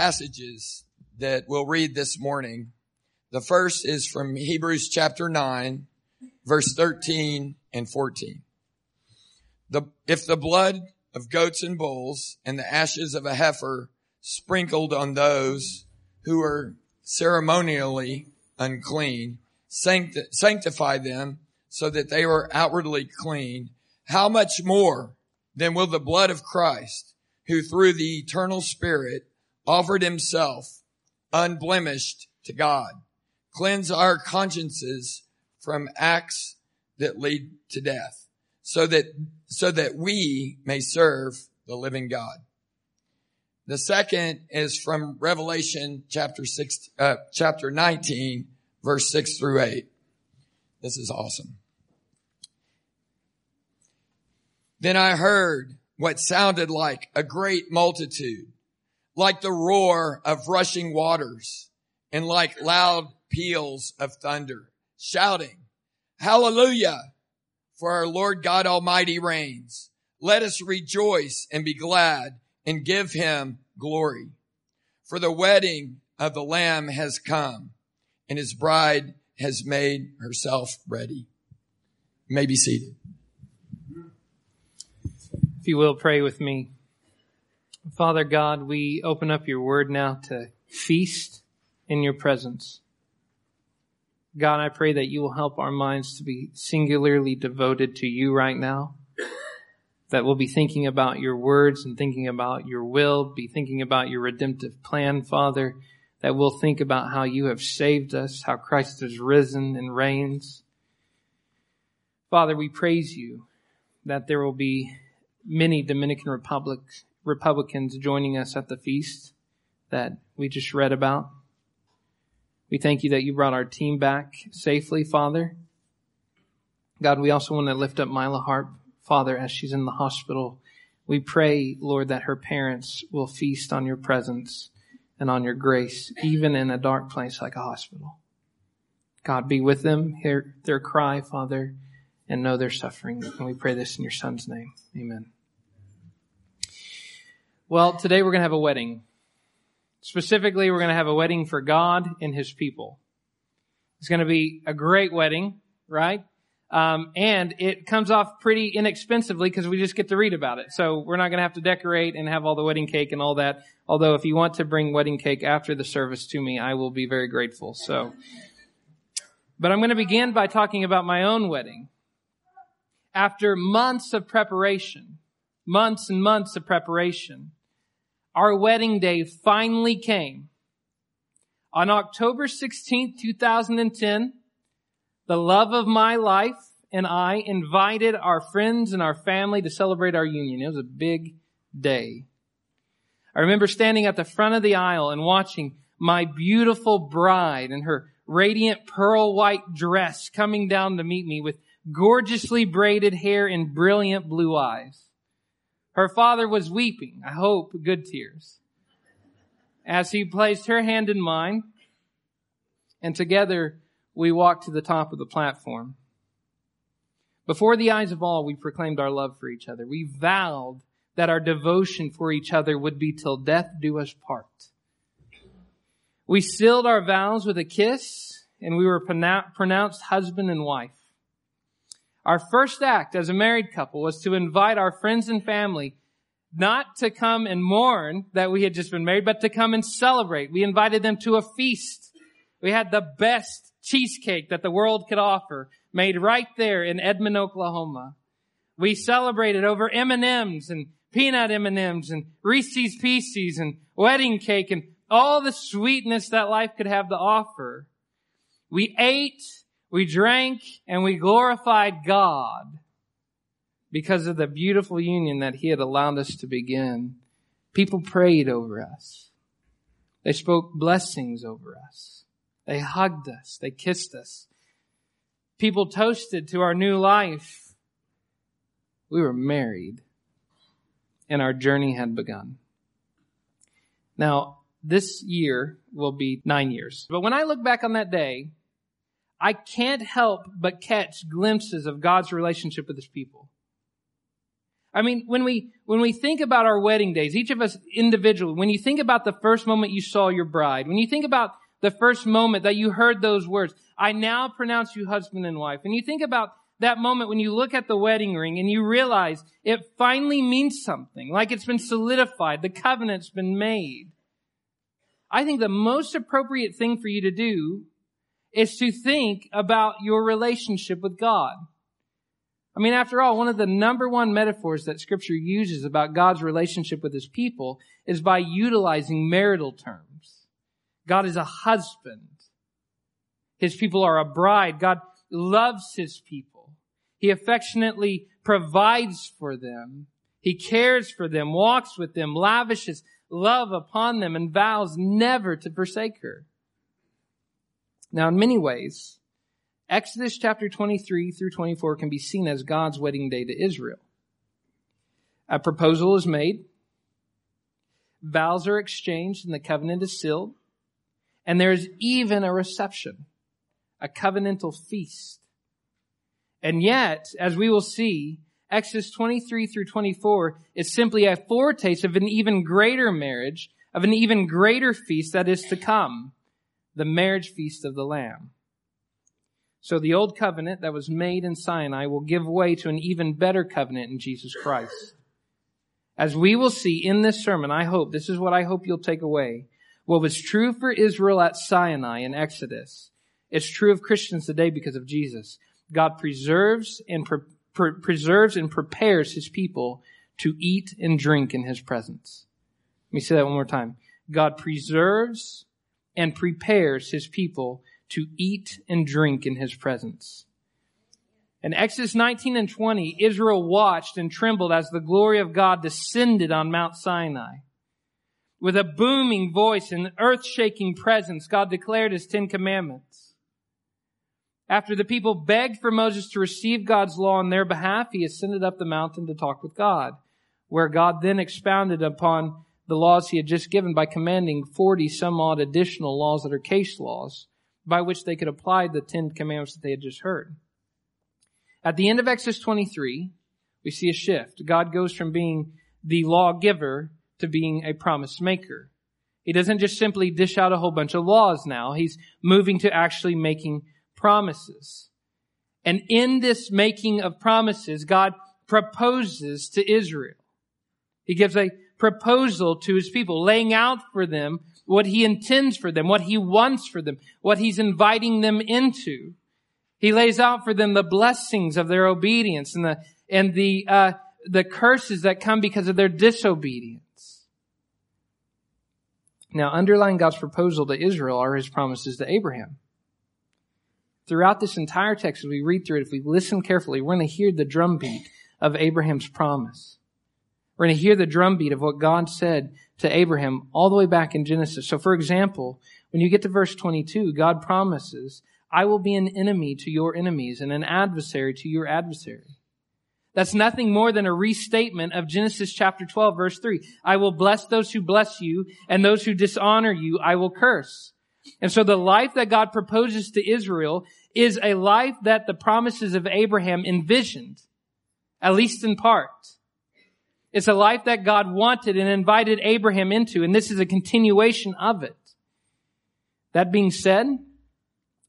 passages that we'll read this morning. The first is from Hebrews chapter 9, verse 13 and 14. The, if the blood of goats and bulls and the ashes of a heifer sprinkled on those who are ceremonially unclean sancti- sanctify them so that they are outwardly clean, how much more then will the blood of Christ, who through the eternal spirit offered himself unblemished to God, cleanse our consciences from acts that lead to death so that, so that we may serve the living God. The second is from Revelation chapter six, uh, chapter 19, verse six through eight. This is awesome. Then I heard what sounded like a great multitude, like the roar of rushing waters and like loud peals of thunder, shouting, hallelujah, for our Lord God Almighty reigns. Let us rejoice and be glad and give him glory. For the wedding of the Lamb has come and his bride has made herself ready. You may be seated. If you will, pray with me. Father God, we open up your word now to feast in your presence. God, I pray that you will help our minds to be singularly devoted to you right now. That we'll be thinking about your words and thinking about your will, be thinking about your redemptive plan, Father. That we'll think about how you have saved us, how Christ has risen and reigns. Father, we praise you that there will be many Dominican Republic Republicans joining us at the feast that we just read about. We thank you that you brought our team back safely, Father. God, we also want to lift up Mila Harp, Father, as she's in the hospital. We pray, Lord, that her parents will feast on your presence and on your grace, even in a dark place like a hospital. God, be with them, hear their cry, Father, and know their suffering. And we pray this in your son's name. Amen. Well, today we're going to have a wedding. Specifically, we're going to have a wedding for God and his people. It's going to be a great wedding, right? Um, and it comes off pretty inexpensively because we just get to read about it. So we're not going to have to decorate and have all the wedding cake and all that. Although if you want to bring wedding cake after the service to me, I will be very grateful. So, but I'm going to begin by talking about my own wedding. After months of preparation, months and months of preparation, our wedding day finally came. On October 16th, 2010, the love of my life and I invited our friends and our family to celebrate our union. It was a big day. I remember standing at the front of the aisle and watching my beautiful bride in her radiant pearl white dress coming down to meet me with gorgeously braided hair and brilliant blue eyes. Her father was weeping, I hope good tears, as he placed her hand in mine, and together we walked to the top of the platform. Before the eyes of all, we proclaimed our love for each other. We vowed that our devotion for each other would be till death do us part. We sealed our vows with a kiss, and we were pronounced husband and wife. Our first act as a married couple was to invite our friends and family not to come and mourn that we had just been married, but to come and celebrate. We invited them to a feast. We had the best cheesecake that the world could offer made right there in Edmond, Oklahoma. We celebrated over M&Ms and peanut M&Ms and Reese's Pieces and wedding cake and all the sweetness that life could have to offer. We ate we drank and we glorified God because of the beautiful union that He had allowed us to begin. People prayed over us. They spoke blessings over us. They hugged us. They kissed us. People toasted to our new life. We were married and our journey had begun. Now, this year will be nine years. But when I look back on that day, I can't help but catch glimpses of God's relationship with his people. I mean, when we, when we think about our wedding days, each of us individually, when you think about the first moment you saw your bride, when you think about the first moment that you heard those words, I now pronounce you husband and wife, and you think about that moment when you look at the wedding ring and you realize it finally means something, like it's been solidified, the covenant's been made. I think the most appropriate thing for you to do is to think about your relationship with God. I mean, after all, one of the number one metaphors that scripture uses about God's relationship with his people is by utilizing marital terms. God is a husband. His people are a bride. God loves his people. He affectionately provides for them. He cares for them, walks with them, lavishes love upon them, and vows never to forsake her. Now, in many ways, Exodus chapter 23 through 24 can be seen as God's wedding day to Israel. A proposal is made, vows are exchanged, and the covenant is sealed, and there is even a reception, a covenantal feast. And yet, as we will see, Exodus 23 through 24 is simply a foretaste of an even greater marriage, of an even greater feast that is to come, the marriage feast of the Lamb. So the old covenant that was made in Sinai will give way to an even better covenant in Jesus Christ. As we will see in this sermon, I hope, this is what I hope you'll take away. What was true for Israel at Sinai in Exodus, it's true of Christians today because of Jesus. God preserves and pre- pre- preserves and prepares his people to eat and drink in his presence. Let me say that one more time. God preserves and prepares his people to eat and drink in his presence. In Exodus 19 and 20, Israel watched and trembled as the glory of God descended on Mount Sinai. With a booming voice and earth-shaking presence, God declared his Ten Commandments. After the people begged for Moses to receive God's law on their behalf, he ascended up the mountain to talk with God, where God then expounded upon the laws he had just given by commanding 40 some odd additional laws that are case laws by which they could apply the Ten Commandments that they had just heard. At the end of Exodus 23, we see a shift. God goes from being the lawgiver to being a promise maker. He doesn't just simply dish out a whole bunch of laws now. He's moving to actually making promises. And in this making of promises, God proposes to Israel. He gives a proposal to his people, laying out for them what he intends for them, what he wants for them, what he's inviting them into. He lays out for them the blessings of their obedience and the, and the, uh, the curses that come because of their disobedience. Now, underlying God's proposal to Israel are his promises to Abraham. Throughout this entire text, as we read through it, if we listen carefully, we're going to hear the drumbeat of Abraham's promise. We're going to hear the drumbeat of what God said to Abraham all the way back in Genesis. So for example, when you get to verse 22, God promises, I will be an enemy to your enemies and an adversary to your adversary. That's nothing more than a restatement of Genesis chapter 12 verse 3. I will bless those who bless you and those who dishonor you I will curse. And so the life that God proposes to Israel is a life that the promises of Abraham envisioned, at least in part. It's a life that God wanted and invited Abraham into, and this is a continuation of it. That being said,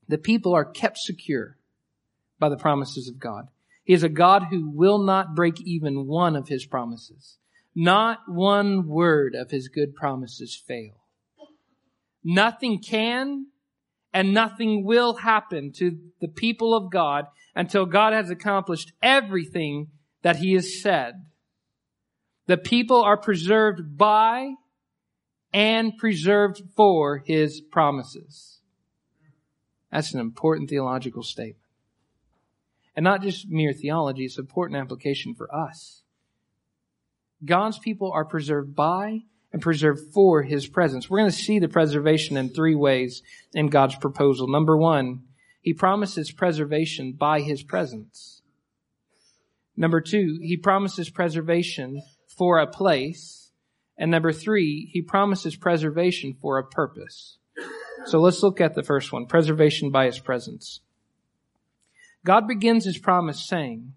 the people are kept secure by the promises of God. He is a God who will not break even one of his promises. Not one word of his good promises fail. Nothing can and nothing will happen to the people of God until God has accomplished everything that he has said. The people are preserved by and preserved for his promises. That's an important theological statement. And not just mere theology, it's an important application for us. God's people are preserved by and preserved for his presence. We're going to see the preservation in three ways in God's proposal. Number one, he promises preservation by his presence. Number two, he promises preservation for a place. And number three, he promises preservation for a purpose. So let's look at the first one, preservation by his presence. God begins his promise saying,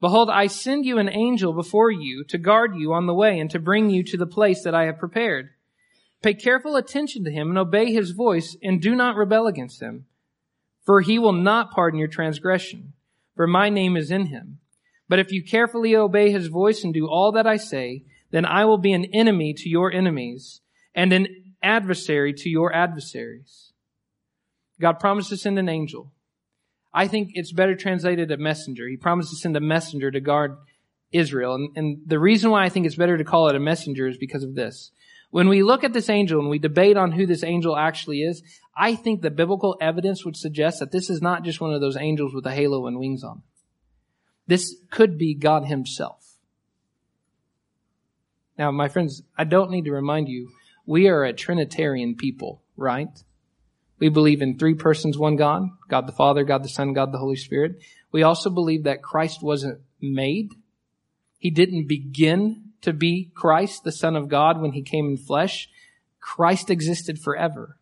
Behold, I send you an angel before you to guard you on the way and to bring you to the place that I have prepared. Pay careful attention to him and obey his voice and do not rebel against him. For he will not pardon your transgression, for my name is in him. But if you carefully obey his voice and do all that I say, then I will be an enemy to your enemies and an adversary to your adversaries. God promised to send an angel. I think it's better translated a messenger. He promised to send a messenger to guard Israel. And, and the reason why I think it's better to call it a messenger is because of this. When we look at this angel and we debate on who this angel actually is, I think the biblical evidence would suggest that this is not just one of those angels with a halo and wings on. This could be God himself. Now, my friends, I don't need to remind you, we are a Trinitarian people, right? We believe in three persons, one God, God the Father, God the Son, God the Holy Spirit. We also believe that Christ wasn't made. He didn't begin to be Christ, the Son of God, when he came in flesh. Christ existed forever.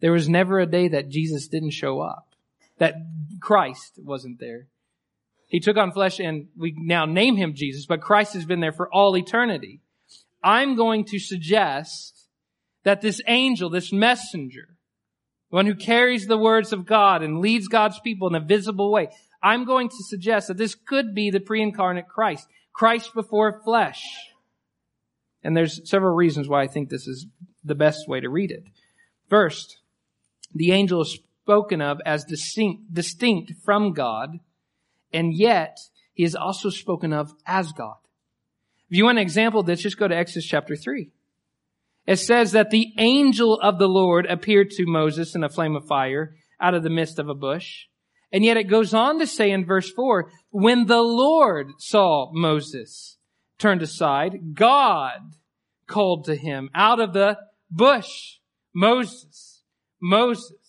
There was never a day that Jesus didn't show up, that Christ wasn't there. He took on flesh and we now name him Jesus, but Christ has been there for all eternity. I'm going to suggest that this angel, this messenger, one who carries the words of God and leads God's people in a visible way. I'm going to suggest that this could be the pre-incarnate Christ, Christ before flesh. And there's several reasons why I think this is the best way to read it. First, the angel is spoken of as distinct, distinct from God, and yet he is also spoken of as God. If you want an example this, just go to Exodus chapter 3. It says that the angel of the Lord appeared to Moses in a flame of fire out of the midst of a bush. And yet it goes on to say in verse four, when the Lord saw Moses turned aside, God called to him out of the bush, Moses, Moses.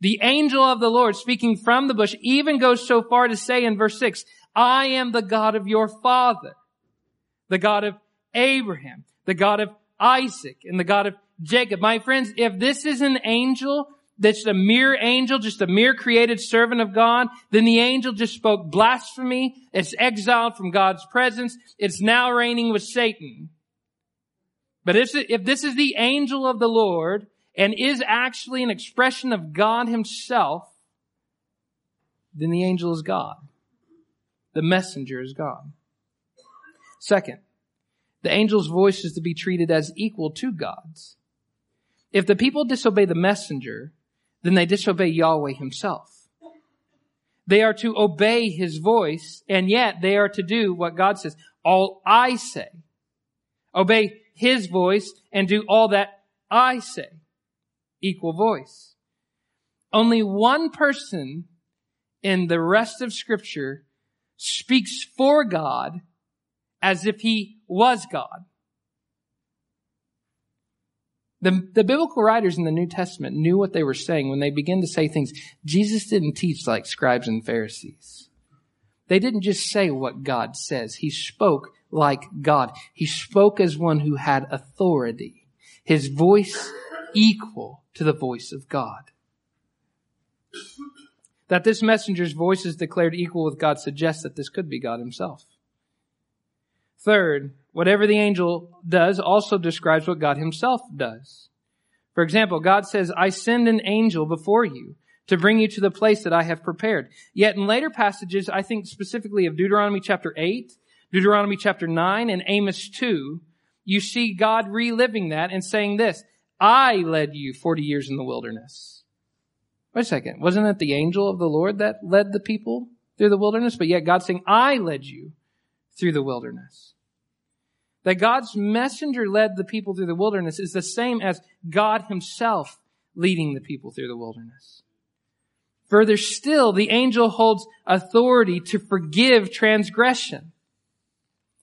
The angel of the Lord speaking from the bush even goes so far to say in verse six, I am the God of your father, the God of Abraham, the God of Isaac and the God of Jacob. My friends, if this is an angel that's a mere angel, just a mere created servant of God, then the angel just spoke blasphemy. It's exiled from God's presence. It's now reigning with Satan. But if, if this is the angel of the Lord and is actually an expression of God himself, then the angel is God. The messenger is God. Second, the angel's voice is to be treated as equal to God's. If the people disobey the messenger, then they disobey Yahweh himself. They are to obey his voice, and yet they are to do what God says. All I say. Obey his voice and do all that I say. Equal voice. Only one person in the rest of scripture speaks for God as if he was God. The, the biblical writers in the New Testament knew what they were saying when they began to say things. Jesus didn't teach like scribes and Pharisees. They didn't just say what God says. He spoke like God. He spoke as one who had authority. His voice equal to the voice of God. That this messenger's voice is declared equal with God suggests that this could be God himself. Third, whatever the angel does also describes what God himself does. For example, God says, I send an angel before you to bring you to the place that I have prepared. Yet in later passages, I think specifically of Deuteronomy chapter 8, Deuteronomy chapter 9, and Amos 2, you see God reliving that and saying this, I led you 40 years in the wilderness. Wait a second. Wasn't it the angel of the Lord that led the people through the wilderness? But yet God's saying, I led you through the wilderness. That God's messenger led the people through the wilderness is the same as God himself leading the people through the wilderness. Further still, the angel holds authority to forgive transgression.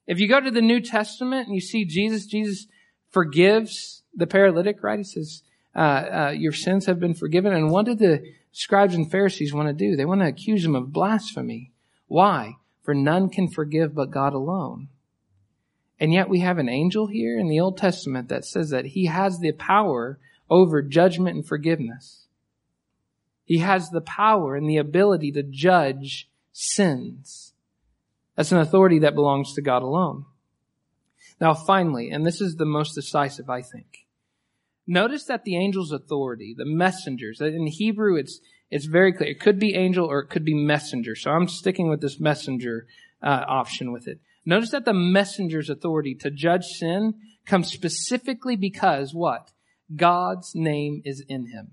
If you go to the New Testament and you see Jesus, Jesus forgives the paralytic, right? He says, uh, uh, your sins have been forgiven. And what did the scribes and Pharisees want to do? They want to accuse him of blasphemy. Why? for none can forgive but God alone. And yet we have an angel here in the Old Testament that says that he has the power over judgment and forgiveness. He has the power and the ability to judge sins. That's an authority that belongs to God alone. Now finally, and this is the most decisive, I think. Notice that the angel's authority, the messengers, in Hebrew it's, it's very clear. It could be angel or it could be messenger. So I'm sticking with this messenger uh, option with it. Notice that the messenger's authority to judge sin comes specifically because what? God's name is in him.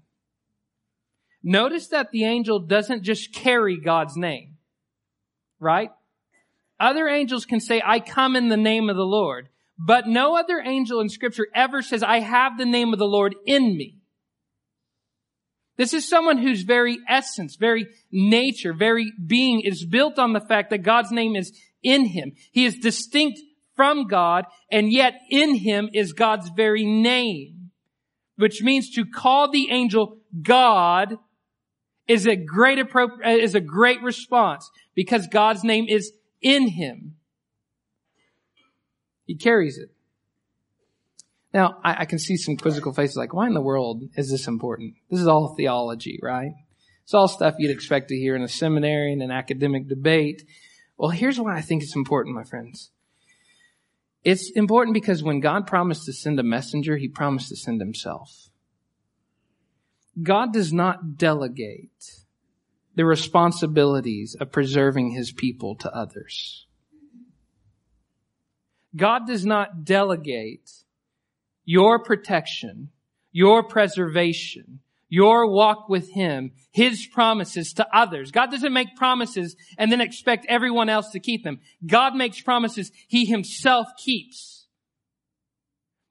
Notice that the angel doesn't just carry God's name, right? Other angels can say, I come in the name of the Lord, but no other angel in scripture ever says, I have the name of the Lord in me. This is someone whose very essence, very nature, very being is built on the fact that God's name is in him. He is distinct from God, and yet in him is God's very name, which means to call the angel God is a great is a great response because God's name is in him. He carries it. Now, I, I, can see some quizzical faces like, why in the world is this important? This is all theology, right? It's all stuff you'd expect to hear in a seminary and an academic debate. Well, here's why I think it's important, my friends. It's important because when God promised to send a messenger, he promised to send himself. God does not delegate the responsibilities of preserving his people to others. God does not delegate your protection, your preservation, your walk with Him, His promises to others. God doesn't make promises and then expect everyone else to keep them. God makes promises He Himself keeps.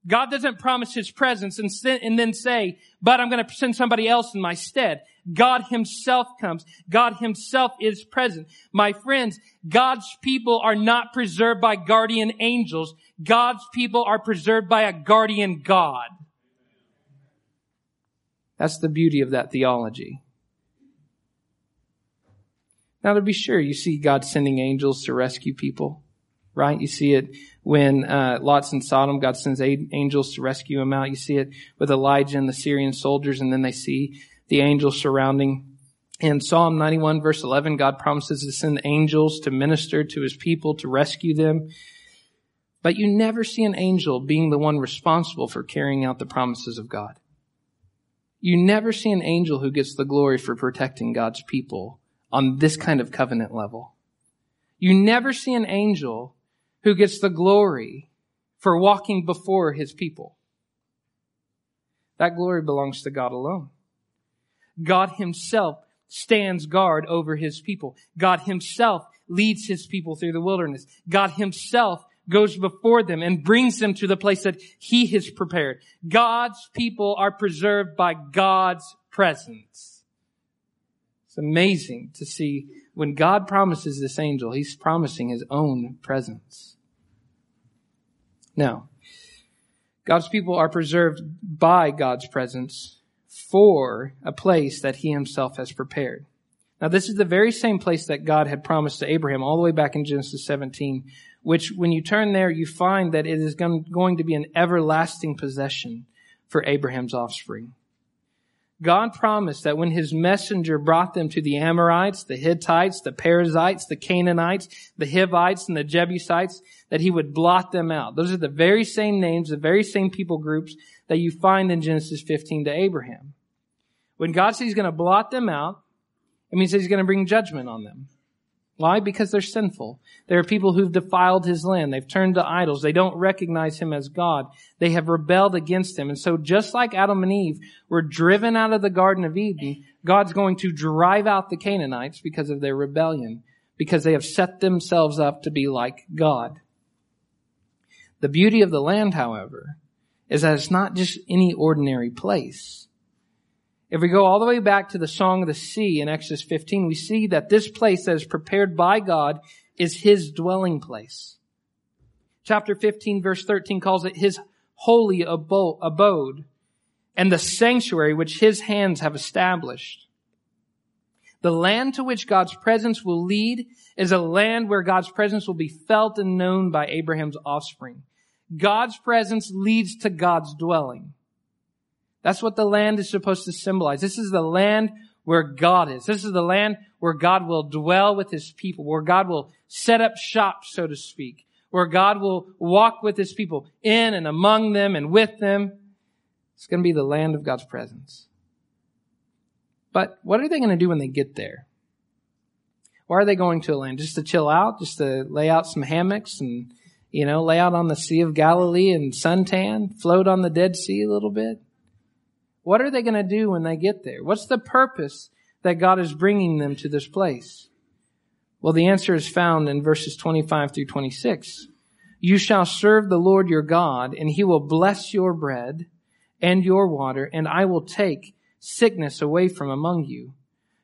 God doesn't promise His presence and, and then say, but I'm going to send somebody else in my stead. God Himself comes. God Himself is present. My friends, God's people are not preserved by guardian angels. God's people are preserved by a guardian God. That's the beauty of that theology. Now to be sure, you see God sending angels to rescue people, right? You see it when uh, Lot's in Sodom, God sends angels to rescue him out. You see it with Elijah and the Syrian soldiers, and then they see the angels surrounding. In Psalm 91 verse 11, God promises to send angels to minister to his people, to rescue them. But you never see an angel being the one responsible for carrying out the promises of God. You never see an angel who gets the glory for protecting God's people on this kind of covenant level. You never see an angel who gets the glory for walking before his people. That glory belongs to God alone. God himself stands guard over his people. God himself leads his people through the wilderness. God himself goes before them and brings them to the place that he has prepared. God's people are preserved by God's presence. It's amazing to see when God promises this angel, he's promising his own presence. Now, God's people are preserved by God's presence for a place that he himself has prepared. Now, this is the very same place that God had promised to Abraham all the way back in Genesis 17, which when you turn there, you find that it is going to be an everlasting possession for Abraham's offspring. God promised that when his messenger brought them to the Amorites, the Hittites, the Perizzites, the Canaanites, the Hivites, and the Jebusites, that he would blot them out. Those are the very same names, the very same people groups that you find in Genesis 15 to Abraham. When God says he's going to blot them out, it means he's going to bring judgment on them. Why? Because they're sinful. There are people who've defiled his land. They've turned to idols. They don't recognize him as God. They have rebelled against him. And so just like Adam and Eve were driven out of the Garden of Eden, God's going to drive out the Canaanites because of their rebellion, because they have set themselves up to be like God. The beauty of the land, however, is that it's not just any ordinary place. If we go all the way back to the Song of the Sea in Exodus 15, we see that this place that is prepared by God is His dwelling place. Chapter 15 verse 13 calls it His holy abode and the sanctuary which His hands have established. The land to which God's presence will lead is a land where God's presence will be felt and known by Abraham's offspring. God's presence leads to God's dwelling. That's what the land is supposed to symbolize. This is the land where God is. This is the land where God will dwell with his people, where God will set up shop, so to speak, where God will walk with his people in and among them and with them. It's going to be the land of God's presence. But what are they going to do when they get there? Why are they going to a land? Just to chill out? Just to lay out some hammocks and, you know, lay out on the Sea of Galilee and suntan? Float on the Dead Sea a little bit? What are they going to do when they get there? What's the purpose that God is bringing them to this place? Well, the answer is found in verses 25 through 26. You shall serve the Lord your God, and he will bless your bread and your water, and I will take sickness away from among you.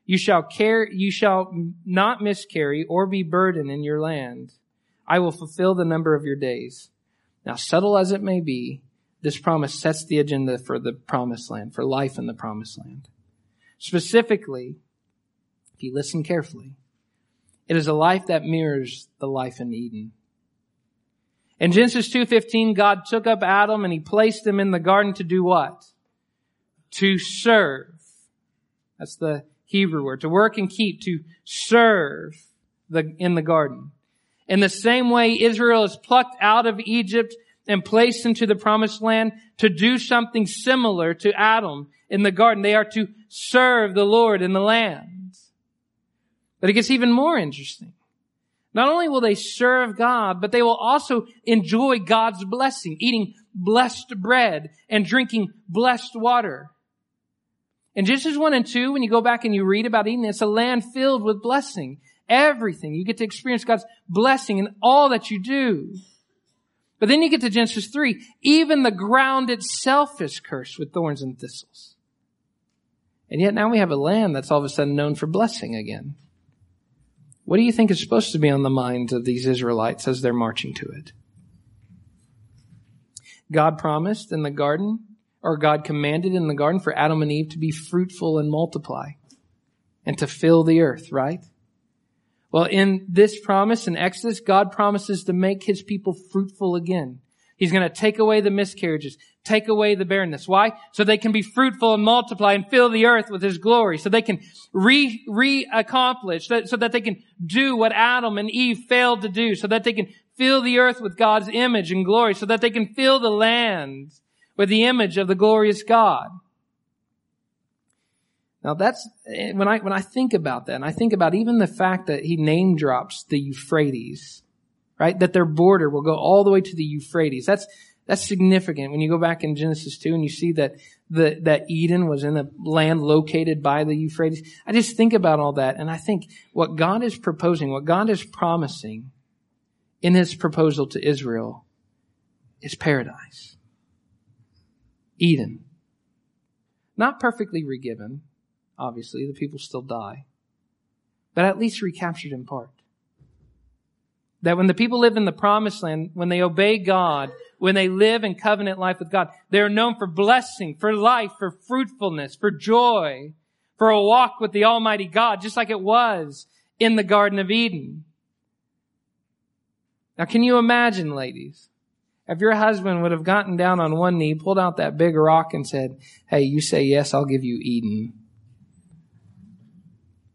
You shall care, you shall not miscarry or be burdened in your land. I will fulfill the number of your days. Now, subtle as it may be, this promise sets the agenda for the promised land, for life in the promised land. Specifically, if you listen carefully, it is a life that mirrors the life in Eden. In Genesis 2:15, God took up Adam and he placed him in the garden to do what? To serve. That's the Hebrew word. To work and keep, to serve the, in the garden. In the same way, Israel is plucked out of Egypt and placed into the promised land to do something similar to Adam in the garden. They are to serve the Lord in the land. But it gets even more interesting. Not only will they serve God, but they will also enjoy God's blessing, eating blessed bread and drinking blessed water. In Genesis 1 and 2, when you go back and you read about Eden, it's a land filled with blessing. Everything. You get to experience God's blessing in all that you do. But then you get to Genesis 3. Even the ground itself is cursed with thorns and thistles. And yet now we have a land that's all of a sudden known for blessing again. What do you think is supposed to be on the minds of these Israelites as they're marching to it? God promised in the garden, or God commanded in the garden for Adam and Eve to be fruitful and multiply and to fill the earth, right? Well, in this promise in Exodus, God promises to make his people fruitful again. He's going to take away the miscarriages, take away the barrenness. Why? So they can be fruitful and multiply and fill the earth with his glory. So they can re, re-accomplish, so that they can do what Adam and Eve failed to do. So that they can fill the earth with God's image and glory. So that they can fill the land with the image of the glorious God. Now that's, eh, when I, when I think about that, and I think about even the fact that he name drops the Euphrates, right? That their border will go all the way to the Euphrates. That's, that's significant when you go back in Genesis 2 and you see that the, that Eden was in a land located by the Euphrates. I just think about all that and I think what God is proposing, what God is promising in his proposal to Israel is paradise. Eden. Not perfectly regiven, obviously, the people still die, but at least recaptured in part. That when the people live in the promised land, when they obey God, when they live in covenant life with God, they are known for blessing, for life, for fruitfulness, for joy, for a walk with the Almighty God, just like it was in the Garden of Eden. Now can you imagine, ladies, if your husband would have gotten down on one knee, pulled out that big rock and said, Hey, you say yes, I'll give you Eden.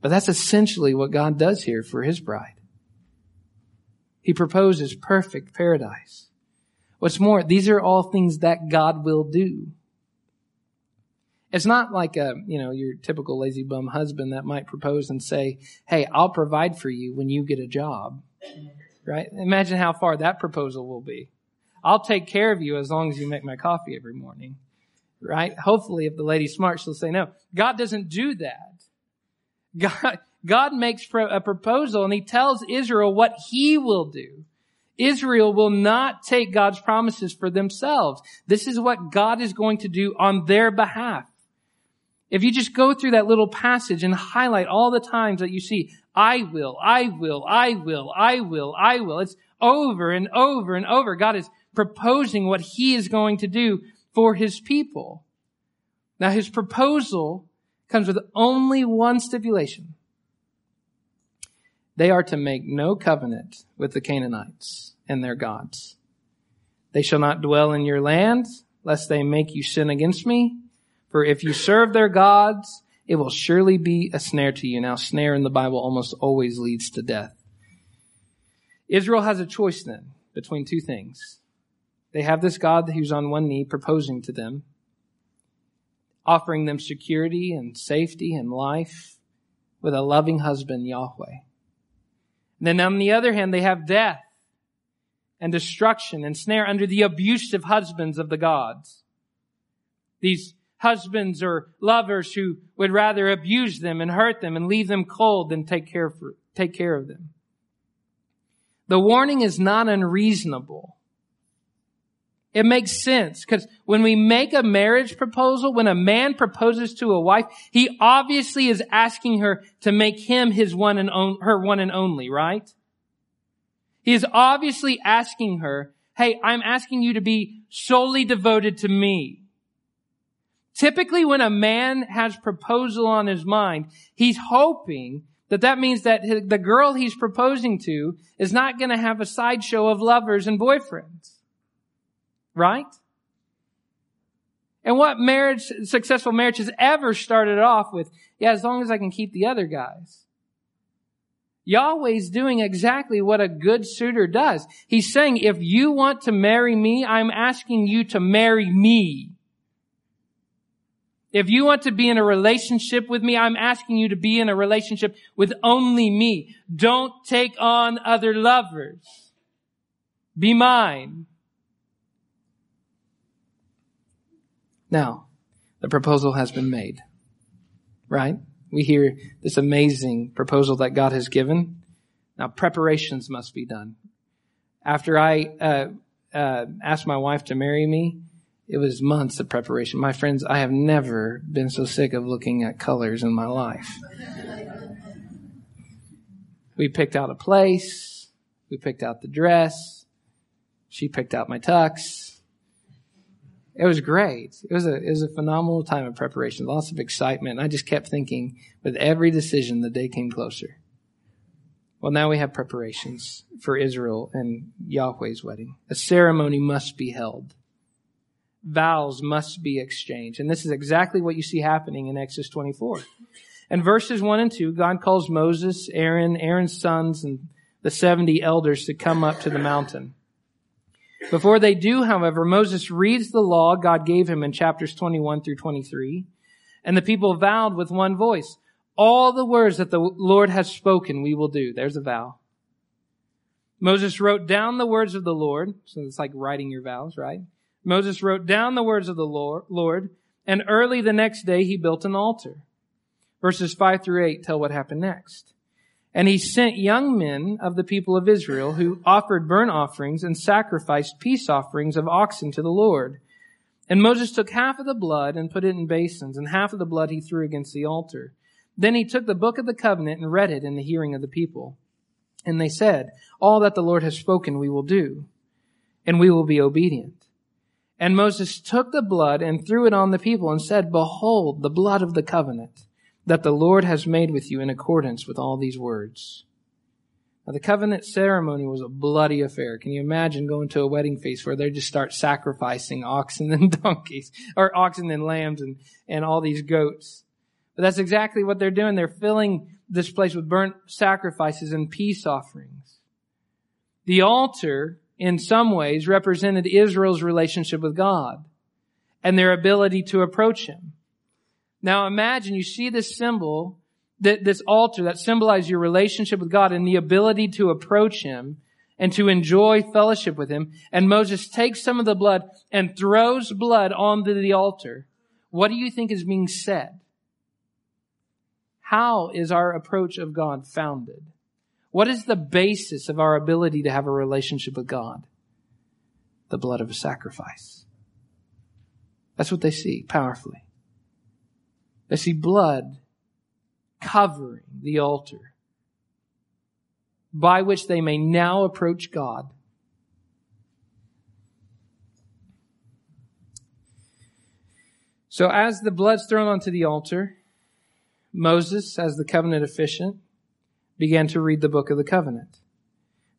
But that's essentially what God does here for his bride. He proposes perfect paradise. What's more, these are all things that God will do. It's not like a, you know, your typical lazy bum husband that might propose and say, Hey, I'll provide for you when you get a job. Right? Imagine how far that proposal will be. I'll take care of you as long as you make my coffee every morning. Right? Hopefully, if the lady's smart, she'll say no. God doesn't do that. God, God makes a proposal and he tells Israel what he will do. Israel will not take God's promises for themselves. This is what God is going to do on their behalf. If you just go through that little passage and highlight all the times that you see, I will, I will, I will, I will, I will. It's over and over and over. God is proposing what he is going to do for his people. Now his proposal comes with only one stipulation. They are to make no covenant with the Canaanites and their gods. They shall not dwell in your land, lest they make you sin against me. For if you serve their gods, it will surely be a snare to you. Now, snare in the Bible almost always leads to death. Israel has a choice then between two things. They have this God who's on one knee proposing to them, offering them security and safety and life with a loving husband, Yahweh. And then on the other hand, they have death and destruction and snare under the abusive husbands of the gods. These husbands or lovers who would rather abuse them and hurt them and leave them cold than take care, for, take care of them. The warning is not unreasonable. It makes sense because when we make a marriage proposal, when a man proposes to a wife, he obviously is asking her to make him his one and on, her one and only, right? He is obviously asking her, hey, I'm asking you to be solely devoted to me. Typically when a man has proposal on his mind, he's hoping that that means that the girl he's proposing to is not going to have a sideshow of lovers and boyfriends. Right? And what marriage, successful marriage has ever started off with, yeah, as long as I can keep the other guys. Yahweh's doing exactly what a good suitor does. He's saying, if you want to marry me, I'm asking you to marry me. If you want to be in a relationship with me, I'm asking you to be in a relationship with only me. Don't take on other lovers. Be mine. Now, the proposal has been made. Right? We hear this amazing proposal that God has given. Now, preparations must be done. After I uh, uh, asked my wife to marry me, it was months of preparation. My friends, I have never been so sick of looking at colors in my life. we picked out a place. We picked out the dress. She picked out my tux. It was great. It was a it was a phenomenal time of preparation, lots of excitement. I just kept thinking with every decision the day came closer. Well, now we have preparations for Israel and Yahweh's wedding. A ceremony must be held. Vows must be exchanged. And this is exactly what you see happening in Exodus 24. In verses 1 and 2, God calls Moses, Aaron, Aaron's sons, and the 70 elders to come up to the mountain. Before they do, however, Moses reads the law God gave him in chapters 21 through 23, and the people vowed with one voice, all the words that the Lord has spoken we will do. There's a vow. Moses wrote down the words of the Lord, so it's like writing your vows, right? Moses wrote down the words of the Lord, and early the next day he built an altar. Verses 5 through 8 tell what happened next. And he sent young men of the people of Israel who offered burnt offerings and sacrificed peace offerings of oxen to the Lord. And Moses took half of the blood and put it in basins, and half of the blood he threw against the altar. Then he took the book of the covenant and read it in the hearing of the people. And they said, All that the Lord has spoken we will do, and we will be obedient. And Moses took the blood and threw it on the people and said, Behold, the blood of the covenant that the Lord has made with you in accordance with all these words. Now, the covenant ceremony was a bloody affair. Can you imagine going to a wedding feast where they just start sacrificing oxen and donkeys, or oxen and lambs and, and all these goats? But that's exactly what they're doing. They're filling this place with burnt sacrifices and peace offerings. The altar, in some ways, represented Israel's relationship with God and their ability to approach Him. Now imagine you see this symbol, that this altar that symbolizes your relationship with God and the ability to approach Him and to enjoy fellowship with Him. And Moses takes some of the blood and throws blood onto the altar. What do you think is being said? How is our approach of God founded? What is the basis of our ability to have a relationship with God? The blood of a sacrifice. That's what they see powerfully. They see blood covering the altar by which they may now approach God. So as the blood's thrown onto the altar, Moses, as the covenant officiant, began to read the book of the covenant.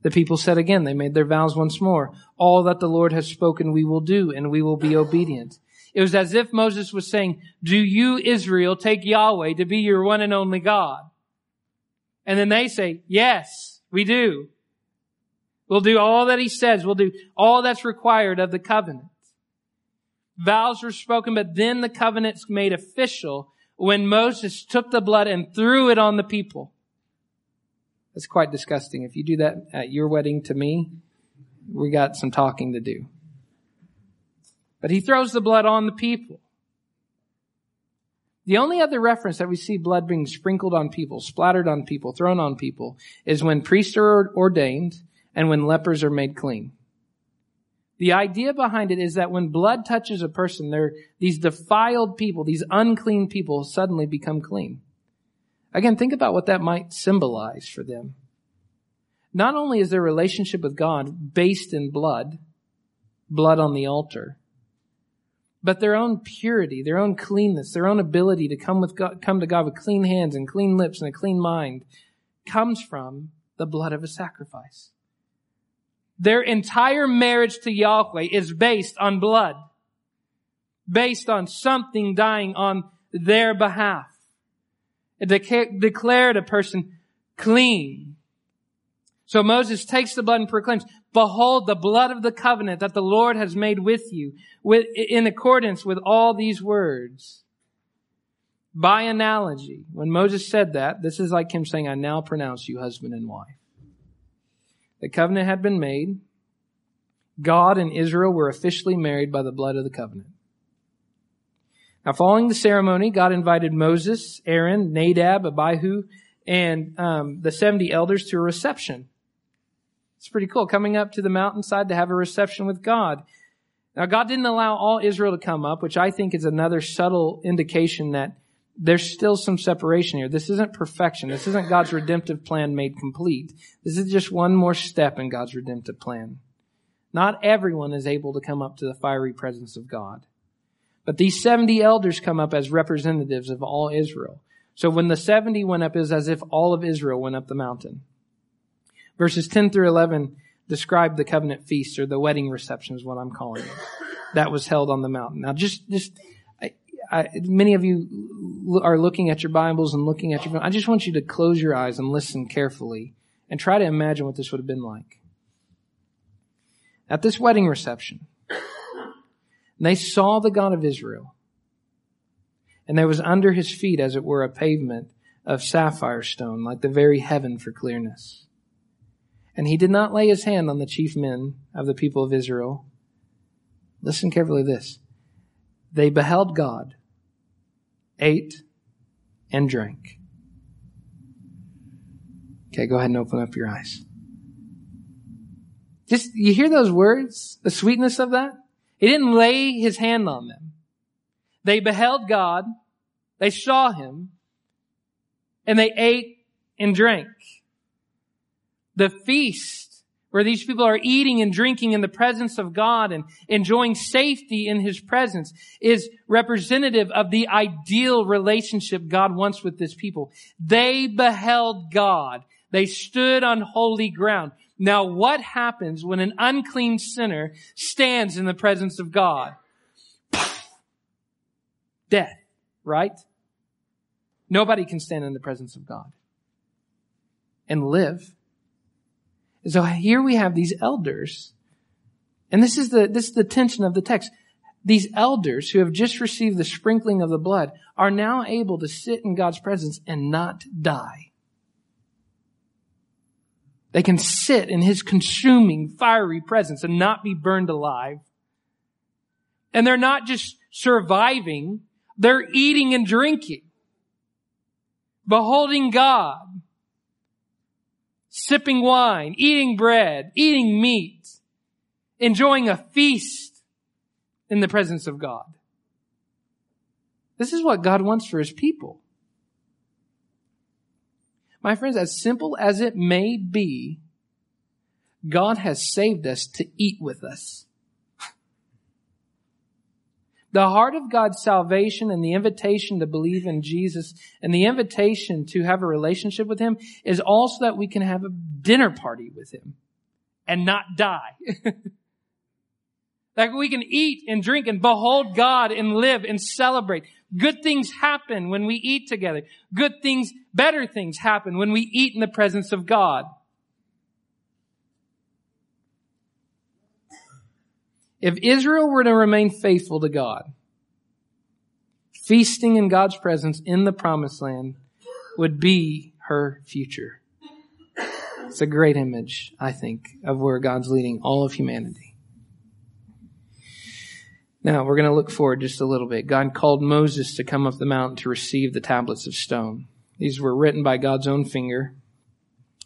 The people said again, they made their vows once more. All that the Lord has spoken we will do and we will be obedient. It was as if Moses was saying, do you, Israel, take Yahweh to be your one and only God? And then they say, yes, we do. We'll do all that he says. We'll do all that's required of the covenant. Vows were spoken, but then the covenant's made official when Moses took the blood and threw it on the people. That's quite disgusting. If you do that at your wedding to me, we got some talking to do. But he throws the blood on the people. The only other reference that we see blood being sprinkled on people, splattered on people, thrown on people, is when priests are ordained and when lepers are made clean. The idea behind it is that when blood touches a person, these defiled people, these unclean people suddenly become clean. Again, think about what that might symbolize for them. Not only is their relationship with God based in blood, blood on the altar, but their own purity, their own cleanness, their own ability to come with God, come to God with clean hands and clean lips and a clean mind comes from the blood of a sacrifice. Their entire marriage to Yahweh is based on blood, based on something dying on their behalf. It declared a person clean. So Moses takes the blood and proclaims, behold the blood of the covenant that the Lord has made with you with, in accordance with all these words. By analogy, when Moses said that, this is like him saying, I now pronounce you husband and wife. The covenant had been made. God and Israel were officially married by the blood of the covenant. Now, following the ceremony, God invited Moses, Aaron, Nadab, Abihu, and um, the 70 elders to a reception. It's pretty cool. Coming up to the mountainside to have a reception with God. Now, God didn't allow all Israel to come up, which I think is another subtle indication that there's still some separation here. This isn't perfection. This isn't God's redemptive plan made complete. This is just one more step in God's redemptive plan. Not everyone is able to come up to the fiery presence of God. But these 70 elders come up as representatives of all Israel. So when the 70 went up, it was as if all of Israel went up the mountain. Verses 10 through 11 describe the covenant feast or the wedding reception is what I'm calling it. That was held on the mountain. Now just, just, I, I, many of you are looking at your Bibles and looking at your, I just want you to close your eyes and listen carefully and try to imagine what this would have been like. At this wedding reception, they saw the God of Israel. And there was under his feet, as it were, a pavement of sapphire stone, like the very heaven for clearness. And he did not lay his hand on the chief men of the people of Israel. Listen carefully to this. They beheld God, ate, and drank. Okay, go ahead and open up your eyes. Just, you hear those words? The sweetness of that? He didn't lay his hand on them. They beheld God, they saw him, and they ate and drank. The feast where these people are eating and drinking in the presence of God and enjoying safety in His presence is representative of the ideal relationship God wants with this people. They beheld God. They stood on holy ground. Now what happens when an unclean sinner stands in the presence of God? Death, right? Nobody can stand in the presence of God and live. So here we have these elders, and this is the, this is the tension of the text. These elders who have just received the sprinkling of the blood are now able to sit in God's presence and not die. They can sit in his consuming fiery presence and not be burned alive. And they're not just surviving, they're eating and drinking, beholding God, sipping wine, eating bread, eating meat, enjoying a feast in the presence of God. This is what God wants for his people. My friends, as simple as it may be, God has saved us to eat with us. The heart of God's salvation and the invitation to believe in Jesus and the invitation to have a relationship with Him is also that we can have a dinner party with Him and not die. That we can eat and drink and behold God and live and celebrate. Good things happen when we eat together. Good things, better things happen when we eat in the presence of God. If Israel were to remain faithful to God, feasting in God's presence in the promised land would be her future. It's a great image, I think, of where God's leading all of humanity. Now, we're going to look forward just a little bit. God called Moses to come up the mountain to receive the tablets of stone. These were written by God's own finger.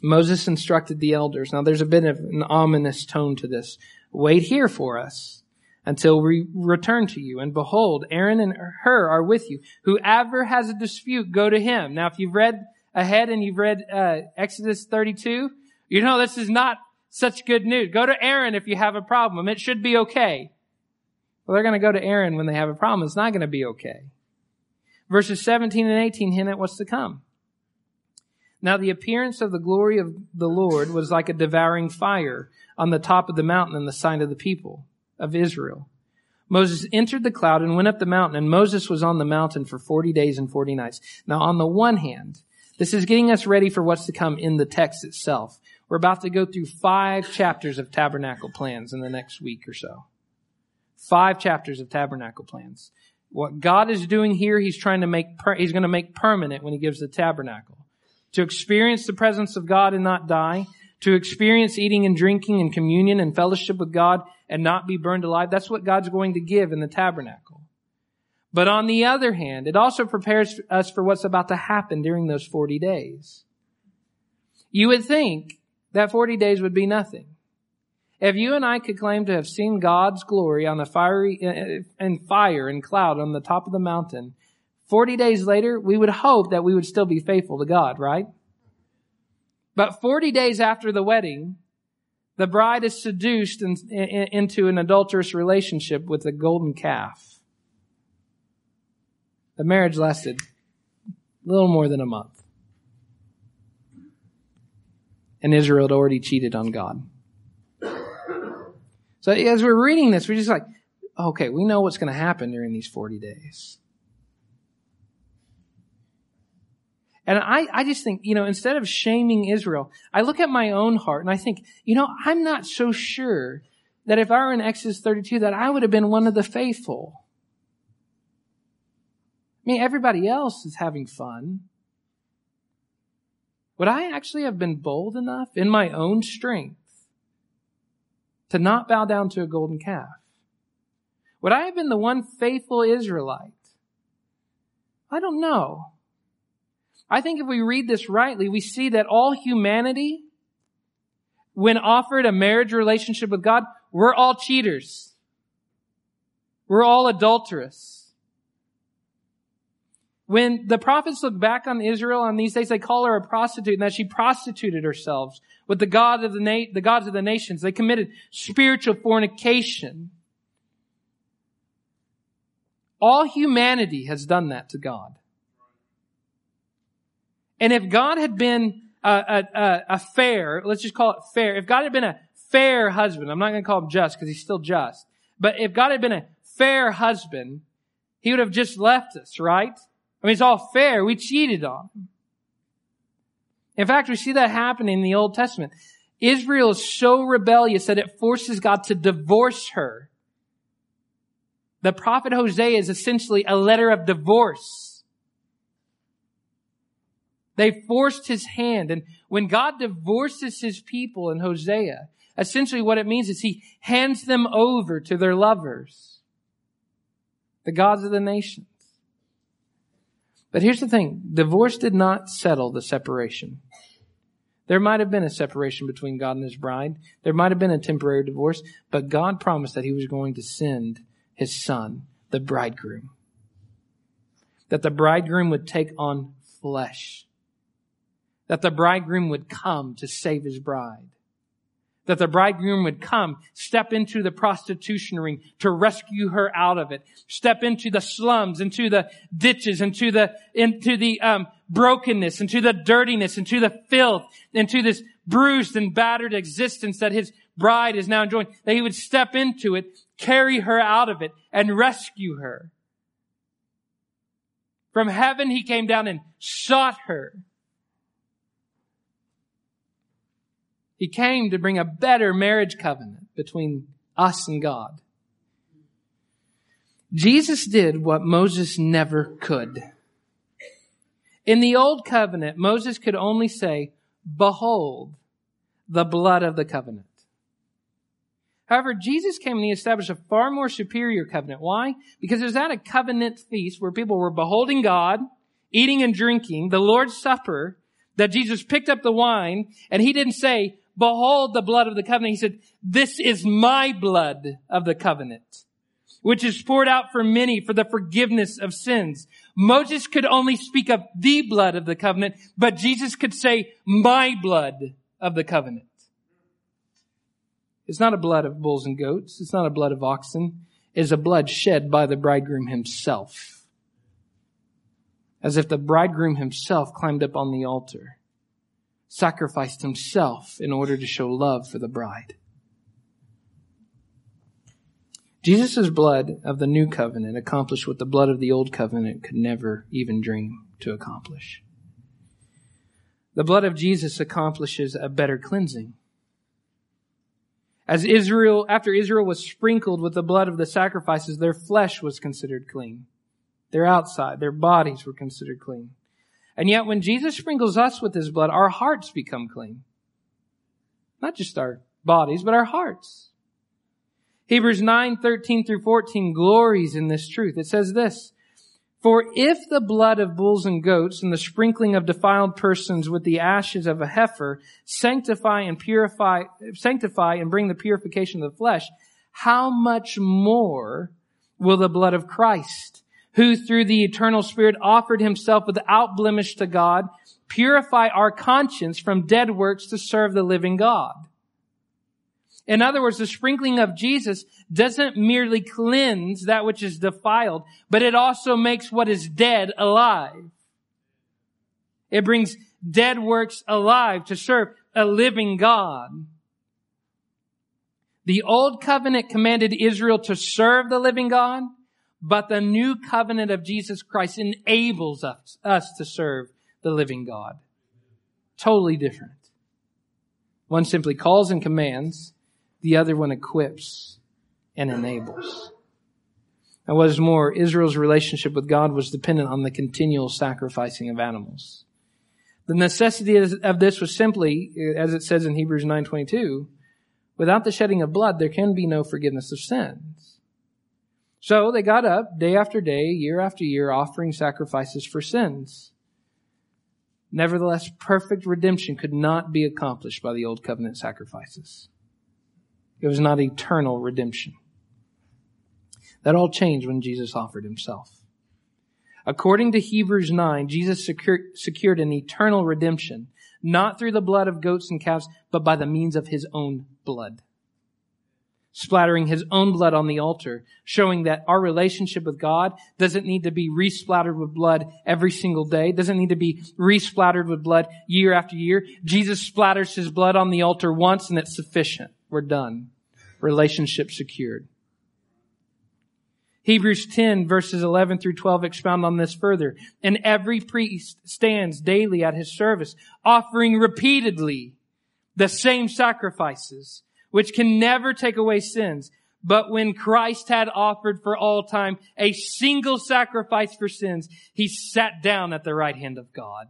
Moses instructed the elders. Now, there's a bit of an ominous tone to this. Wait here for us until we return to you. And behold, Aaron and Hur are with you. Whoever has a dispute, go to him. Now, if you've read ahead and you've read uh, Exodus 32, you know this is not such good news. Go to Aaron if you have a problem. It should be okay. Well, they're going to go to Aaron when they have a problem. It's not going to be okay. Verses 17 and 18 hint at what's to come. Now the appearance of the glory of the Lord was like a devouring fire on the top of the mountain in the sight of the people of Israel. Moses entered the cloud and went up the mountain, and Moses was on the mountain for 40 days and 40 nights. Now on the one hand, this is getting us ready for what's to come in the text itself. We're about to go through five chapters of tabernacle plans in the next week or so. Five chapters of tabernacle plans. What God is doing here, He's trying to make, He's going to make permanent when He gives the tabernacle. To experience the presence of God and not die, to experience eating and drinking and communion and fellowship with God and not be burned alive. That's what God's going to give in the tabernacle. But on the other hand, it also prepares us for what's about to happen during those 40 days. You would think that 40 days would be nothing. If you and I could claim to have seen God's glory on the fiery uh, uh, and fire and cloud on the top of the mountain, 40 days later, we would hope that we would still be faithful to God, right? But 40 days after the wedding, the bride is seduced in, in, into an adulterous relationship with a golden calf. The marriage lasted a little more than a month. And Israel had already cheated on God. So as we're reading this, we're just like, okay, we know what's going to happen during these 40 days. And I, I just think, you know, instead of shaming Israel, I look at my own heart and I think, you know, I'm not so sure that if I were in Exodus 32 that I would have been one of the faithful. I mean, everybody else is having fun. Would I actually have been bold enough in my own strength to not bow down to a golden calf? Would I have been the one faithful Israelite? I don't know. I think if we read this rightly, we see that all humanity, when offered a marriage relationship with God, we're all cheaters. We're all adulterous. When the prophets look back on Israel on these days, they call her a prostitute and that she prostituted herself with the God of the, na- the gods of the nations. They committed spiritual fornication. All humanity has done that to God. And if God had been a, a, a, fair, let's just call it fair, if God had been a fair husband, I'm not going to call him just because he's still just, but if God had been a fair husband, he would have just left us, right? I mean, it's all fair. We cheated on him. In fact, we see that happening in the Old Testament. Israel is so rebellious that it forces God to divorce her. The prophet Hosea is essentially a letter of divorce. They forced his hand. And when God divorces his people in Hosea, essentially what it means is he hands them over to their lovers, the gods of the nations. But here's the thing. Divorce did not settle the separation. There might have been a separation between God and his bride. There might have been a temporary divorce, but God promised that he was going to send his son, the bridegroom. That the bridegroom would take on flesh that the bridegroom would come to save his bride. That the bridegroom would come, step into the prostitution ring to rescue her out of it. Step into the slums, into the ditches, into the, into the, um, brokenness, into the dirtiness, into the filth, into this bruised and battered existence that his bride is now enjoying, that he would step into it, carry her out of it, and rescue her. From heaven he came down and sought her. He came to bring a better marriage covenant between us and God. Jesus did what Moses never could. In the old covenant, Moses could only say, behold the blood of the covenant. However, Jesus came and he established a far more superior covenant. Why? Because it was at a covenant feast where people were beholding God, eating and drinking, the Lord's Supper, that Jesus picked up the wine and he didn't say, behold the blood of the covenant. He said, this is my blood of the covenant, which is poured out for many for the forgiveness of sins. Moses could only speak of the blood of the covenant, but Jesus could say, my blood of the covenant. It's not a blood of bulls and goats. It's not a blood of oxen. It is a blood shed by the bridegroom himself. As if the bridegroom himself climbed up on the altar sacrificed himself in order to show love for the bride. Jesus' blood of the new covenant accomplished what the blood of the old covenant could never even dream to accomplish. The blood of Jesus accomplishes a better cleansing. As Israel, after Israel was sprinkled with the blood of the sacrifices, their flesh was considered clean. Their outside, their bodies were considered clean. And yet when Jesus sprinkles us with his blood, our hearts become clean. Not just our bodies, but our hearts. Hebrews 9, 13 through 14 glories in this truth. It says this, For if the blood of bulls and goats and the sprinkling of defiled persons with the ashes of a heifer sanctify and purify, sanctify and bring the purification of the flesh, how much more will the blood of Christ, who through the eternal spirit offered himself without blemish to God, purify our conscience from dead works to serve the living God. In other words, the sprinkling of Jesus doesn't merely cleanse that which is defiled, but it also makes what is dead alive. It brings dead works alive to serve a living God. The old covenant commanded Israel to serve the living God. But the new covenant of Jesus Christ enables us, us to serve the living God. Totally different. One simply calls and commands. The other one equips and enables. And what is more, Israel's relationship with God was dependent on the continual sacrificing of animals. The necessity of this was simply, as it says in Hebrews 9.22, without the shedding of blood, there can be no forgiveness of sins. So they got up day after day, year after year, offering sacrifices for sins. Nevertheless, perfect redemption could not be accomplished by the old covenant sacrifices. It was not eternal redemption. That all changed when Jesus offered himself. According to Hebrews 9, Jesus secured an eternal redemption, not through the blood of goats and calves, but by the means of his own blood splattering his own blood on the altar, showing that our relationship with God doesn't need to be resplattered with blood every single day, doesn't need to be resplattered with blood year after year. Jesus splatters his blood on the altar once and it's sufficient. We're done. Relationship secured. Hebrews 10 verses 11 through 12 expound on this further. And every priest stands daily at his service, offering repeatedly the same sacrifices which can never take away sins. But when Christ had offered for all time a single sacrifice for sins, he sat down at the right hand of God.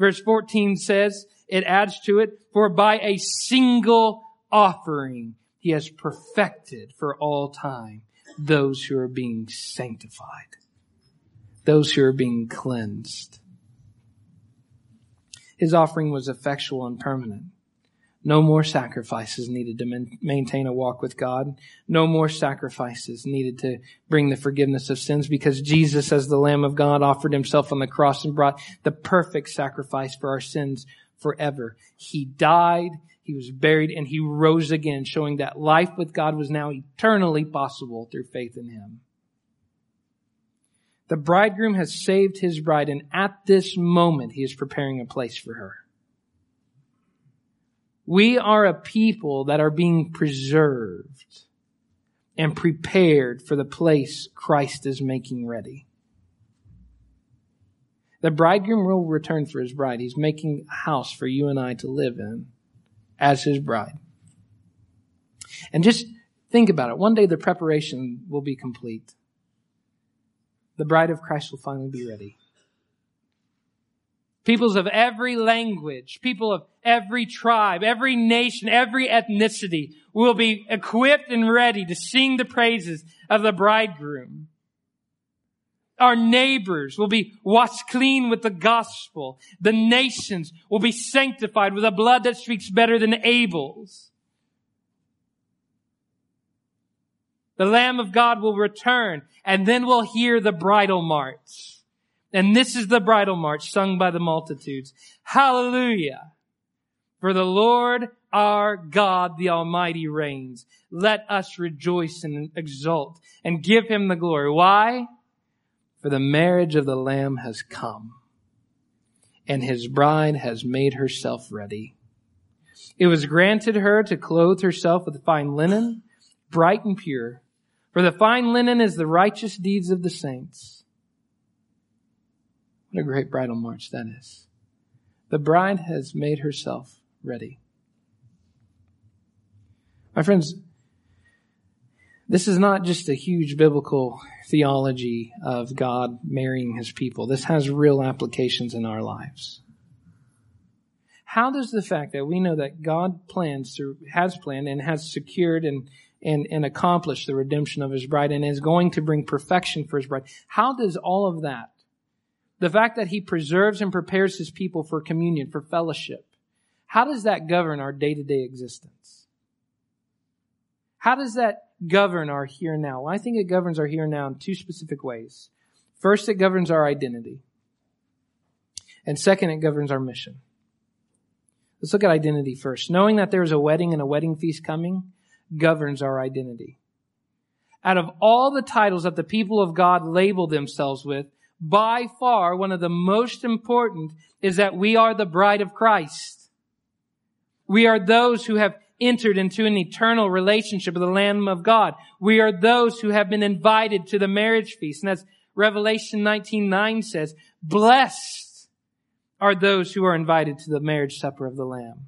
Verse 14 says, it adds to it, for by a single offering he has perfected for all time those who are being sanctified, those who are being cleansed. His offering was effectual and permanent. No more sacrifices needed to maintain a walk with God. No more sacrifices needed to bring the forgiveness of sins because Jesus as the Lamb of God offered himself on the cross and brought the perfect sacrifice for our sins forever. He died, he was buried, and he rose again, showing that life with God was now eternally possible through faith in him. The bridegroom has saved his bride, and at this moment he is preparing a place for her. We are a people that are being preserved and prepared for the place Christ is making ready. The bridegroom will return for his bride. He's making a house for you and I to live in as his bride. And just think about it. One day the preparation will be complete. The bride of Christ will finally be ready. Peoples of every language, people of every tribe, every nation, every ethnicity will be equipped and ready to sing the praises of the bridegroom. Our neighbors will be washed clean with the gospel. The nations will be sanctified with a blood that speaks better than Abel's. The Lamb of God will return and then we'll hear the bridal march. And this is the bridal march sung by the multitudes. Hallelujah. For the Lord our God, the Almighty reigns. Let us rejoice and exult and give him the glory. Why? For the marriage of the Lamb has come and his bride has made herself ready. It was granted her to clothe herself with fine linen, bright and pure for the fine linen is the righteous deeds of the saints. What a great bridal march that is. The bride has made herself ready. My friends, this is not just a huge biblical theology of God marrying his people. This has real applications in our lives. How does the fact that we know that God plans to, has planned and has secured and and, and accomplish the redemption of his bride and is going to bring perfection for his bride. How does all of that, the fact that he preserves and prepares his people for communion, for fellowship, how does that govern our day to day existence? How does that govern our here and now? Well, I think it governs our here and now in two specific ways. First, it governs our identity. And second, it governs our mission. Let's look at identity first. Knowing that there is a wedding and a wedding feast coming, governs our identity. Out of all the titles that the people of God label themselves with, by far one of the most important is that we are the bride of Christ. We are those who have entered into an eternal relationship with the Lamb of God. We are those who have been invited to the marriage feast. And as Revelation 19:9 says, blessed are those who are invited to the marriage supper of the Lamb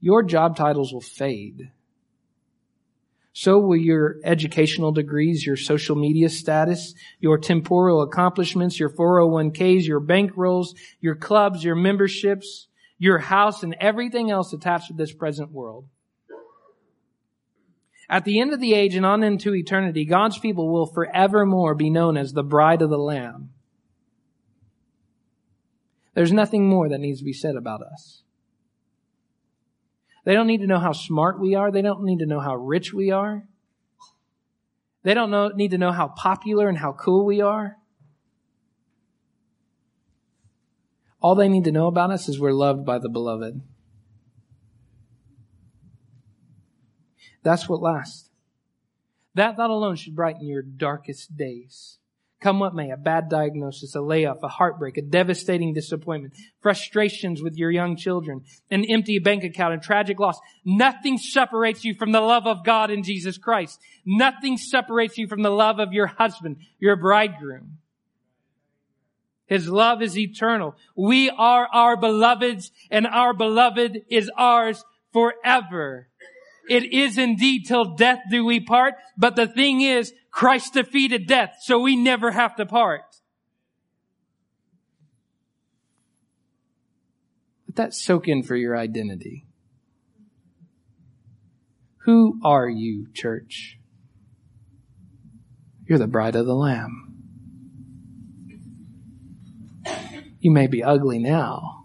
your job titles will fade. So will your educational degrees, your social media status, your temporal accomplishments, your 401ks, your bankrolls, your clubs, your memberships, your house, and everything else attached to this present world. At the end of the age and on into eternity, God's people will forevermore be known as the bride of the Lamb. There's nothing more that needs to be said about us. They don't need to know how smart we are. They don't need to know how rich we are. They don't know, need to know how popular and how cool we are. All they need to know about us is we're loved by the beloved. That's what lasts. That thought alone should brighten your darkest days. Come what may, a bad diagnosis, a layoff, a heartbreak, a devastating disappointment, frustrations with your young children, an empty bank account, a tragic loss. Nothing separates you from the love of God in Jesus Christ. Nothing separates you from the love of your husband, your bridegroom. His love is eternal. We are our beloveds and our beloved is ours forever. It is indeed till death do we part, but the thing is, Christ defeated death, so we never have to part. Let that soak in for your identity. Who are you, church? You're the bride of the Lamb. You may be ugly now,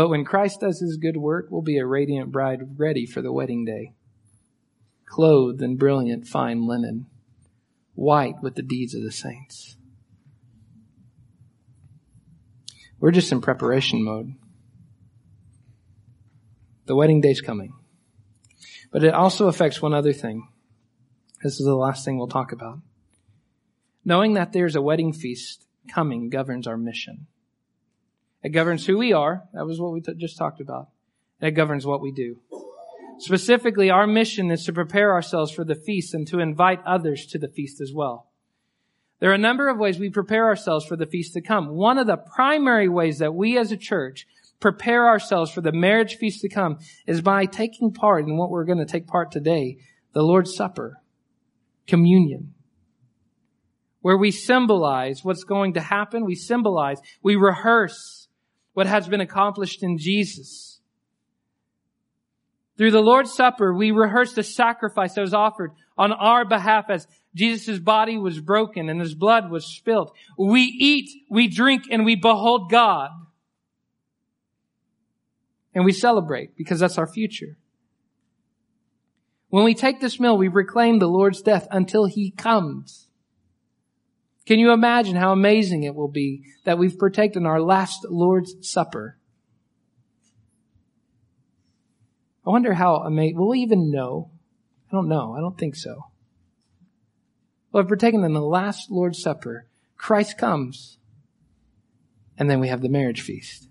But when Christ does his good work, we'll be a radiant bride ready for the wedding day, clothed in brilliant fine linen, white with the deeds of the saints. We're just in preparation mode. The wedding day's coming. But it also affects one other thing. This is the last thing we'll talk about. Knowing that there's a wedding feast coming governs our mission. It governs who we are. That was what we t- just talked about. And it governs what we do. Specifically, our mission is to prepare ourselves for the feast and to invite others to the feast as well. There are a number of ways we prepare ourselves for the feast to come. One of the primary ways that we as a church prepare ourselves for the marriage feast to come is by taking part in what we're going to take part today, the Lord's Supper, communion, where we symbolize what's going to happen. We symbolize, we rehearse what has been accomplished in Jesus. Through the Lord's Supper, we rehearse the sacrifice that was offered on our behalf as Jesus' body was broken and his blood was spilled. We eat, we drink, and we behold God. And we celebrate because that's our future. When we take this meal, we proclaim the Lord's death until he comes. Can you imagine how amazing it will be that we've partaken our last Lord's Supper? I wonder how amazing, will we even know? I don't know. I don't think so. Well, if we're taking in the last Lord's Supper, Christ comes, and then we have the marriage feast.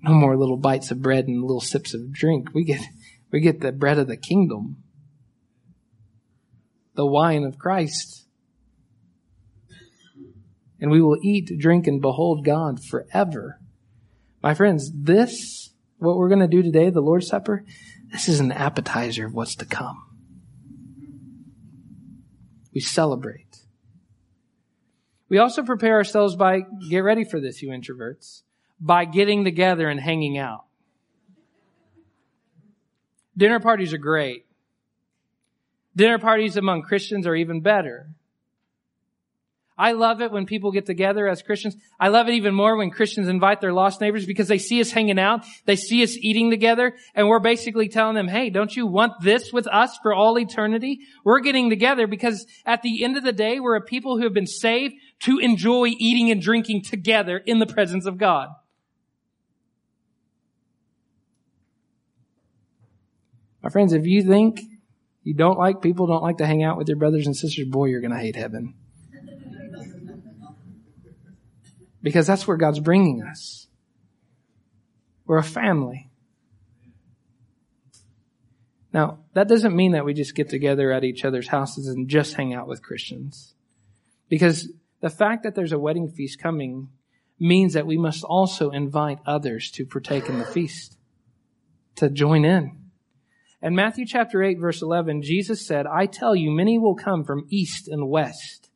No more little bites of bread and little sips of drink. We get, we get the bread of the kingdom. The wine of Christ. And we will eat, drink, and behold God forever. My friends, this, what we're going to do today, the Lord's Supper, this is an appetizer of what's to come. We celebrate. We also prepare ourselves by, get ready for this, you introverts, by getting together and hanging out. Dinner parties are great. Dinner parties among Christians are even better. I love it when people get together as Christians. I love it even more when Christians invite their lost neighbors because they see us hanging out. They see us eating together and we're basically telling them, Hey, don't you want this with us for all eternity? We're getting together because at the end of the day, we're a people who have been saved to enjoy eating and drinking together in the presence of God. My friends, if you think you don't like people don't like to hang out with your brothers and sisters, boy, you're going to hate heaven. Because that's where God's bringing us. We're a family. Now, that doesn't mean that we just get together at each other's houses and just hang out with Christians. Because the fact that there's a wedding feast coming means that we must also invite others to partake in the feast, to join in. In Matthew chapter 8 verse 11, Jesus said, I tell you, many will come from east and west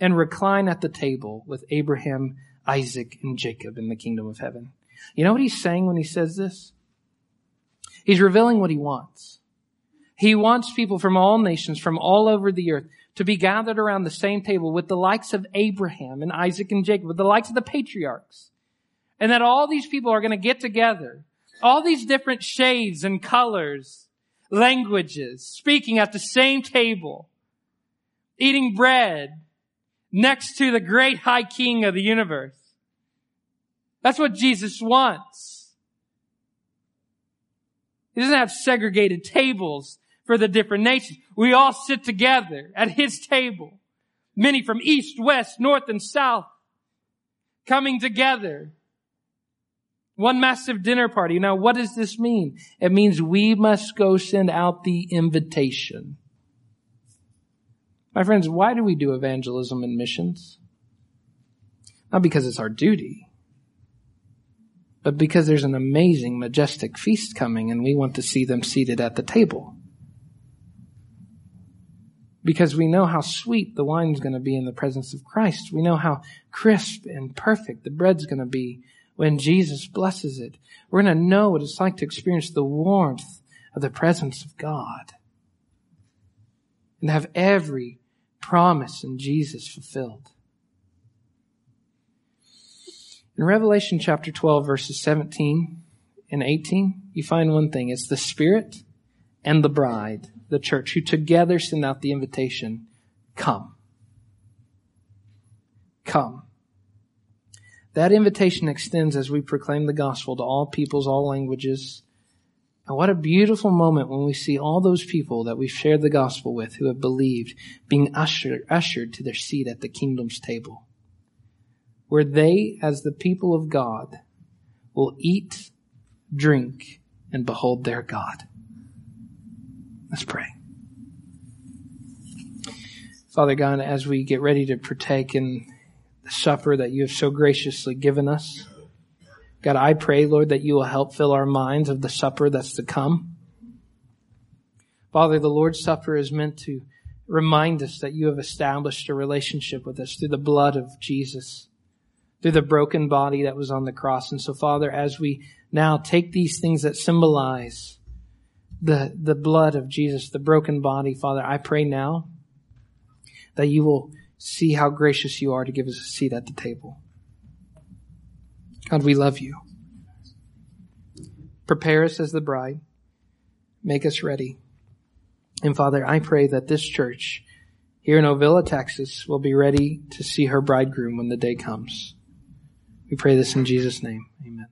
and recline at the table with Abraham, Isaac, and Jacob in the kingdom of heaven. You know what he's saying when he says this? He's revealing what he wants. He wants people from all nations, from all over the earth, to be gathered around the same table with the likes of Abraham and Isaac and Jacob, with the likes of the patriarchs. And that all these people are going to get together. All these different shades and colors, languages, speaking at the same table, eating bread next to the great high king of the universe. That's what Jesus wants. He doesn't have segregated tables for the different nations. We all sit together at his table. Many from east, west, north, and south coming together. One massive dinner party. Now, what does this mean? It means we must go send out the invitation. My friends, why do we do evangelism and missions? Not because it's our duty but because there's an amazing, majestic feast coming and we want to see them seated at the table. Because we know how sweet the wine's going to be in the presence of Christ. We know how crisp and perfect the bread's going to be when Jesus blesses it. We're going to know what it's like to experience the warmth of the presence of God and have every promise in Jesus fulfilled. In Revelation chapter 12 verses 17 and 18, you find one thing. It's the Spirit and the bride, the church, who together send out the invitation, come. Come. That invitation extends as we proclaim the gospel to all peoples, all languages, And what a beautiful moment when we see all those people that we've shared the gospel with who have believed being ushered, ushered to their seat at the kingdom's table. Where they, as the people of God, will eat, drink, and behold their God. Let's pray. Father God, as we get ready to partake in the supper that you have so graciously given us, God, I pray, Lord, that you will help fill our minds of the supper that's to come. Father, the Lord's Supper is meant to remind us that you have established a relationship with us through the blood of Jesus, through the broken body that was on the cross. And so, Father, as we now take these things that symbolize the, the blood of Jesus, the broken body, Father, I pray now that you will see how gracious you are to give us a seat at the table. God, we love you. Prepare us as the bride. Make us ready. And Father, I pray that this church here in Ovilla, Texas will be ready to see her bridegroom when the day comes. We pray this in Jesus' name. Amen.